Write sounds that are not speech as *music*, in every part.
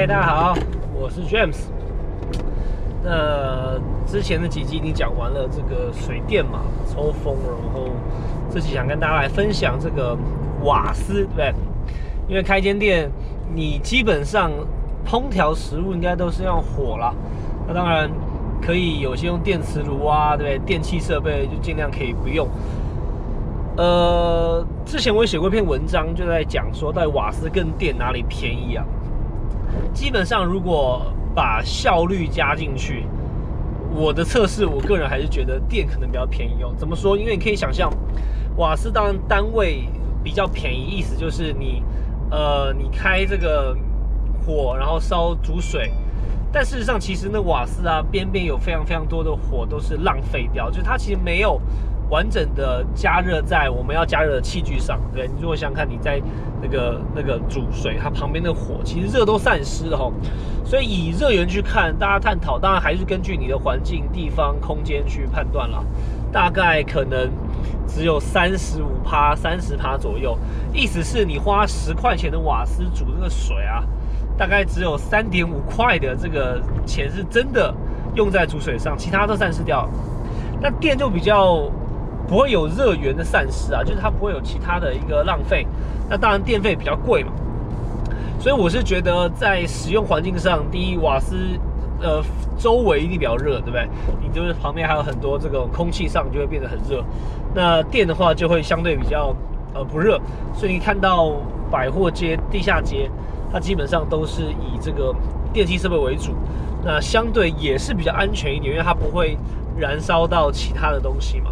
嗨，大家好，我是 James。那之前的几集已经讲完了这个水电嘛，抽风，然后这期想跟大家来分享这个瓦斯，对不对？因为开间店，你基本上烹调食物应该都是用火啦。那当然可以有些用电磁炉啊，对不对？电器设备就尽量可以不用。呃，之前我也写过一篇文章，就在讲说，在瓦斯跟电哪里便宜啊？基本上，如果把效率加进去，我的测试，我个人还是觉得电可能比较便宜哦。怎么说？因为你可以想象，瓦斯当然单位比较便宜，意思就是你，呃，你开这个火，然后烧煮水，但事实上，其实那瓦斯啊，边边有非常非常多的火都是浪费掉，就是它其实没有。完整的加热在我们要加热的器具上，对你如果想看你在那个那个煮水，它旁边的火其实热都散失了哈，所以以热源去看，大家探讨，当然还是根据你的环境、地方、空间去判断了，大概可能只有三十五趴、三十趴左右，意思是你花十块钱的瓦斯煮这个水啊，大概只有三点五块的这个钱是真的用在煮水上，其他都散失掉，那电就比较。不会有热源的散失啊，就是它不会有其他的一个浪费。那当然电费比较贵嘛，所以我是觉得在使用环境上，第一瓦斯呃周围一定比较热，对不对？你就是旁边还有很多这个空气上就会变得很热。那电的话就会相对比较呃不热，所以你看到百货街、地下街，它基本上都是以这个电器设备为主。那相对也是比较安全一点，因为它不会燃烧到其他的东西嘛。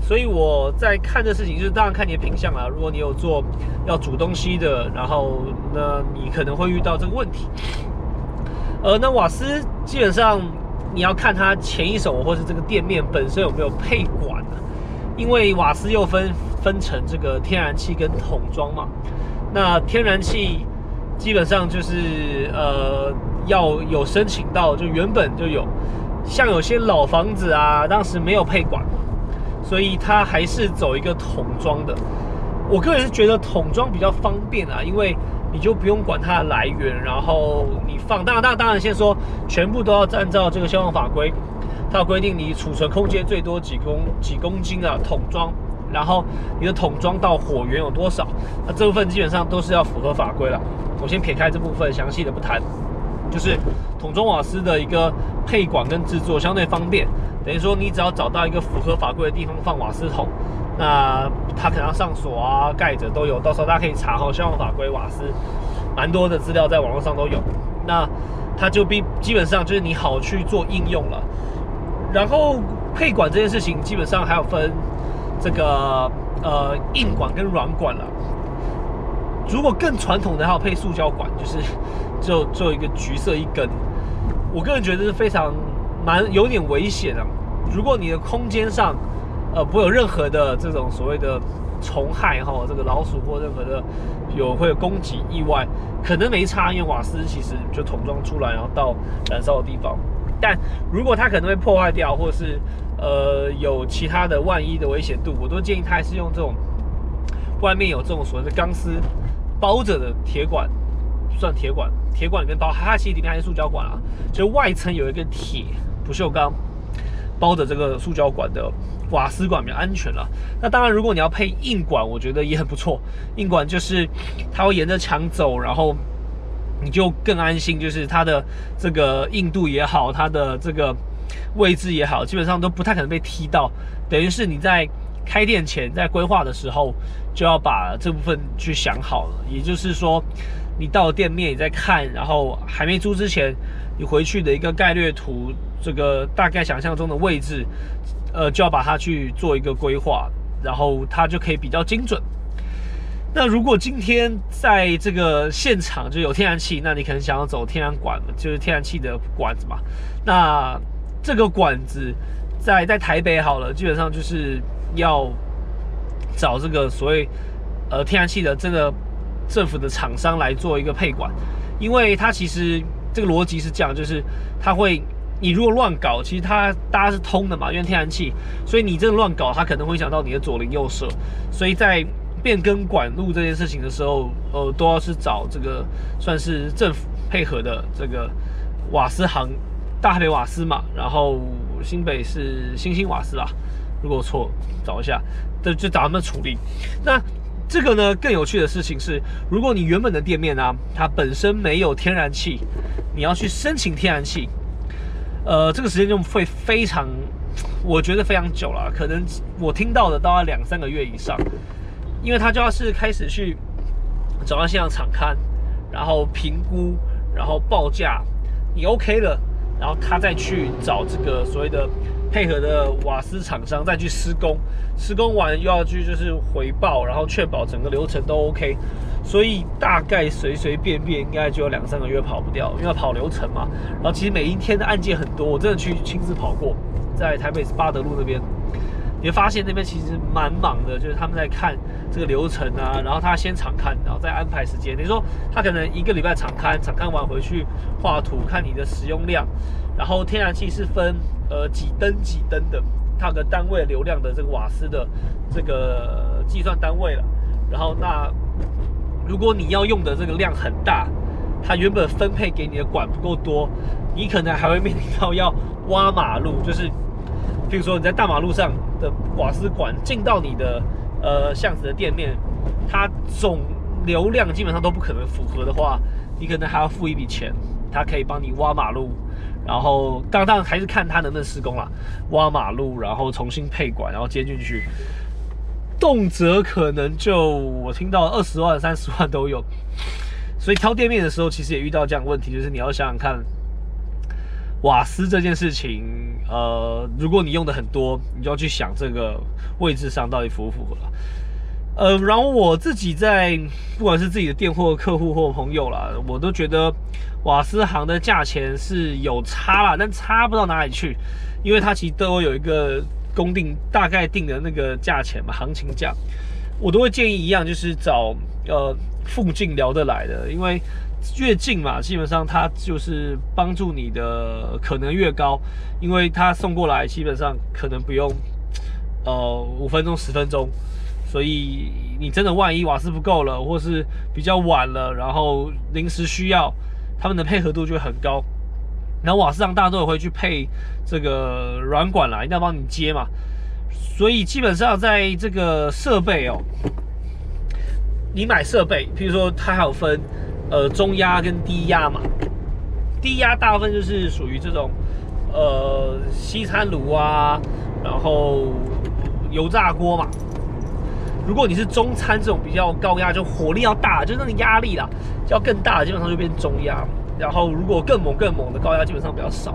所以我在看这事情，就是当然看你的品相啦。如果你有做要煮东西的，然后那你可能会遇到这个问题。呃，那瓦斯基本上你要看它前一手或是这个店面本身有没有配管啊，因为瓦斯又分分成这个天然气跟桶装嘛。那天然气基本上就是呃要有申请到，就原本就有，像有些老房子啊，当时没有配管。所以它还是走一个桶装的，我个人是觉得桶装比较方便啊，因为你就不用管它的来源，然后你放，当然，当然，先说全部都要按照这个消防法规，它规定你储存空间最多几公几公斤啊，桶装，然后你的桶装到火源有多少，那这部分基本上都是要符合法规了。我先撇开这部分，详细的不谈，就是桶装瓦斯的一个配管跟制作相对方便。等于说，你只要找到一个符合法规的地方放瓦斯桶，那它可能要上锁啊、盖着都有。到时候大家可以查哈，消防法规瓦斯，蛮多的资料在网络上都有。那它就比基本上就是你好去做应用了。然后配管这件事情，基本上还有分这个呃硬管跟软管了。如果更传统的，还有配塑胶管，就是就做一个橘色一根。我个人觉得是非常蛮有点危险的。如果你的空间上，呃，不会有任何的这种所谓的虫害哈，这个老鼠或任何的有会有攻击意外，可能没差，因为瓦斯其实就桶装出来，然后到燃烧的地方。但如果它可能会破坏掉，或是呃有其他的万一的危险度，我都建议它还是用这种外面有这种所谓的钢丝包着的铁管，算铁管，铁管里面包，它其实里面还是塑胶管啊，就外层有一个铁不锈钢。包着这个塑胶管的瓦斯管比较安全了。那当然，如果你要配硬管，我觉得也很不错。硬管就是它会沿着墙走，然后你就更安心，就是它的这个硬度也好，它的这个位置也好，基本上都不太可能被踢到。等于是你在开店前在规划的时候，就要把这部分去想好了。也就是说，你到了店面你在看，然后还没租之前，你回去的一个概略图。这个大概想象中的位置，呃，就要把它去做一个规划，然后它就可以比较精准。那如果今天在这个现场就有天然气，那你可能想要走天然管，就是天然气的管子嘛。那这个管子在在台北好了，基本上就是要找这个所谓呃天然气的这个政府的厂商来做一个配管，因为它其实这个逻辑是这样，就是它会。你如果乱搞，其实它大家是通的嘛，因为天然气，所以你这乱搞，它可能会影响到你的左邻右舍。所以在变更管路这件事情的时候，呃，都要是找这个算是政府配合的这个瓦斯行，大台北瓦斯嘛，然后新北是新兴瓦斯啊，如果错找一下，就就找他们处理。那这个呢，更有趣的事情是，如果你原本的店面呢，它本身没有天然气，你要去申请天然气，呃，这个时间就会非常，我觉得非常久了，可能我听到的都要两三个月以上，因为他就要是开始去找到现场场勘，然后评估，然后报价，你 OK 了，然后他再去找这个所谓的。配合的瓦斯厂商再去施工，施工完又要去就是回报，然后确保整个流程都 OK，所以大概随随便便应该就有两三个月跑不掉，因为要跑流程嘛。然后其实每一天的案件很多，我真的去亲自跑过，在台北巴德路那边，你会发现那边其实蛮忙的，就是他们在看这个流程啊，然后他先场看，然后再安排时间。你说他可能一个礼拜场看，场看完回去画图看你的使用量，然后天然气是分。呃，几灯几灯的，它有个单位流量的这个瓦斯的这个计算单位了。然后那如果你要用的这个量很大，它原本分配给你的管不够多，你可能还会面临到要挖马路，就是 *laughs* 比如说你在大马路上的瓦斯管进到你的呃巷子的店面，它总流量基本上都不可能符合的话，你可能还要付一笔钱，它可以帮你挖马路。然后当当然还是看他能不能施工啦，挖马路，然后重新配管，然后接进去，动辄可能就我听到二十万、三十万 *laughs* 都有。所以挑店面的时候，其实也遇到这样的问题，就是你要想想看，瓦斯这件事情，呃，如果你用的很多，你就要去想这个位置上到底符不符合。呃，然后我自己在不管是自己的店或客户或朋友啦，我都觉得瓦斯行的价钱是有差啦，但差不到哪里去，因为它其实都有一个公定大概定的那个价钱嘛，行情价，我都会建议一样，就是找呃附近聊得来的，因为越近嘛，基本上它就是帮助你的可能越高，因为他送过来基本上可能不用呃五分钟十分钟。所以你真的万一瓦斯不够了，或是比较晚了，然后临时需要，他们的配合度就会很高。然后瓦斯上大家都有会去配这个软管啦，一定要帮你接嘛。所以基本上在这个设备哦，你买设备，譬如说它还有分呃中压跟低压嘛。低压大部分就是属于这种呃西餐炉啊，然后油炸锅嘛。如果你是中餐这种比较高压，就火力要大，就是那个压力啦，要更大，基本上就变中压。然后如果更猛更猛的高压，基本上比较少。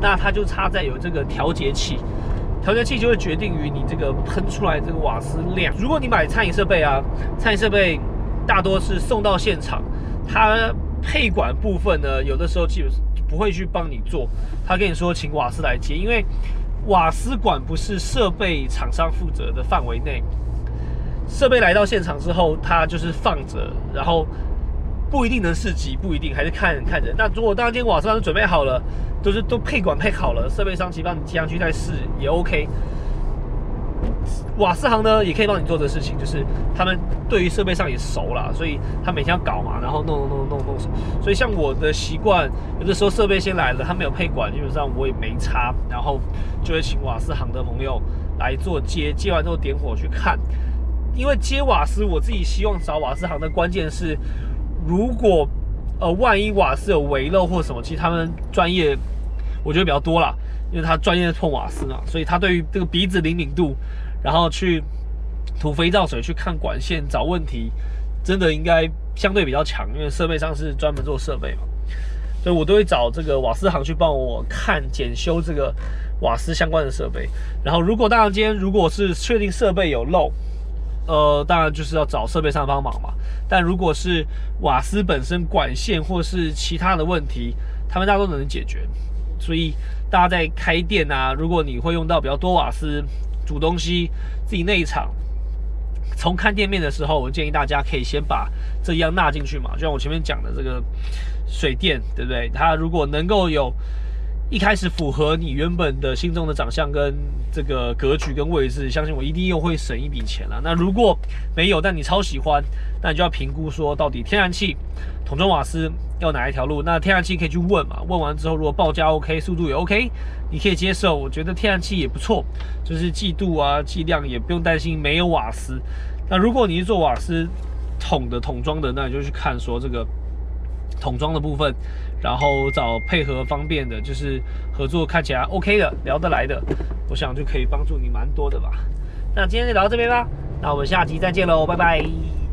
那它就差在有这个调节器，调节器就会决定于你这个喷出来这个瓦斯量。如果你买餐饮设备啊，餐饮设备大多是送到现场，它配管部分呢，有的时候基本不会去帮你做，他跟你说请瓦斯来接，因为瓦斯管不是设备厂商负责的范围内。设备来到现场之后，它就是放着，然后不一定能试机，不一定还是看看人。那如果当天瓦斯都准备好了，都是都配管配好了，设备商其实帮你接上去再试也 OK。瓦斯行呢也可以帮你做这个事情，就是他们对于设备上也熟了，所以他每天要搞嘛，然后弄弄弄弄弄。所以像我的习惯，有的时候设备先来了，他没有配管，基本上我也没插，然后就会请瓦斯行的朋友来做接，接完之后点火去看。因为接瓦斯，我自己希望找瓦斯行的关键是，如果呃万一瓦斯有微漏或什么，其实他们专业我觉得比较多啦，因为他专业碰瓦斯嘛，所以他对于这个鼻子灵敏度，然后去涂肥皂水去看管线找问题，真的应该相对比较强，因为设备商是专门做设备嘛，所以我都会找这个瓦斯行去帮我看检修这个瓦斯相关的设备，然后如果当然今天如果是确定设备有漏。呃，当然就是要找设备上帮忙嘛。但如果是瓦斯本身管线或是其他的问题，他们大多都能解决。所以大家在开店啊，如果你会用到比较多瓦斯煮东西，自己内场从看店面的时候，我建议大家可以先把这一样纳进去嘛。就像我前面讲的这个水电，对不对？它如果能够有一开始符合你原本的心中的长相跟这个格局跟位置，相信我一定又会省一笔钱了。那如果没有，但你超喜欢，那你就要评估说到底天然气、桶装瓦斯要哪一条路。那天然气可以去问嘛，问完之后如果报价 OK，速度也 OK，你可以接受。我觉得天然气也不错，就是季度啊、计量也不用担心没有瓦斯。那如果你是做瓦斯桶的桶装的，那你就去看说这个。桶装的部分，然后找配合方便的，就是合作看起来 OK 的、聊得来的，我想就可以帮助你蛮多的吧。那今天就聊到这边吧，那我们下集再见喽，拜拜。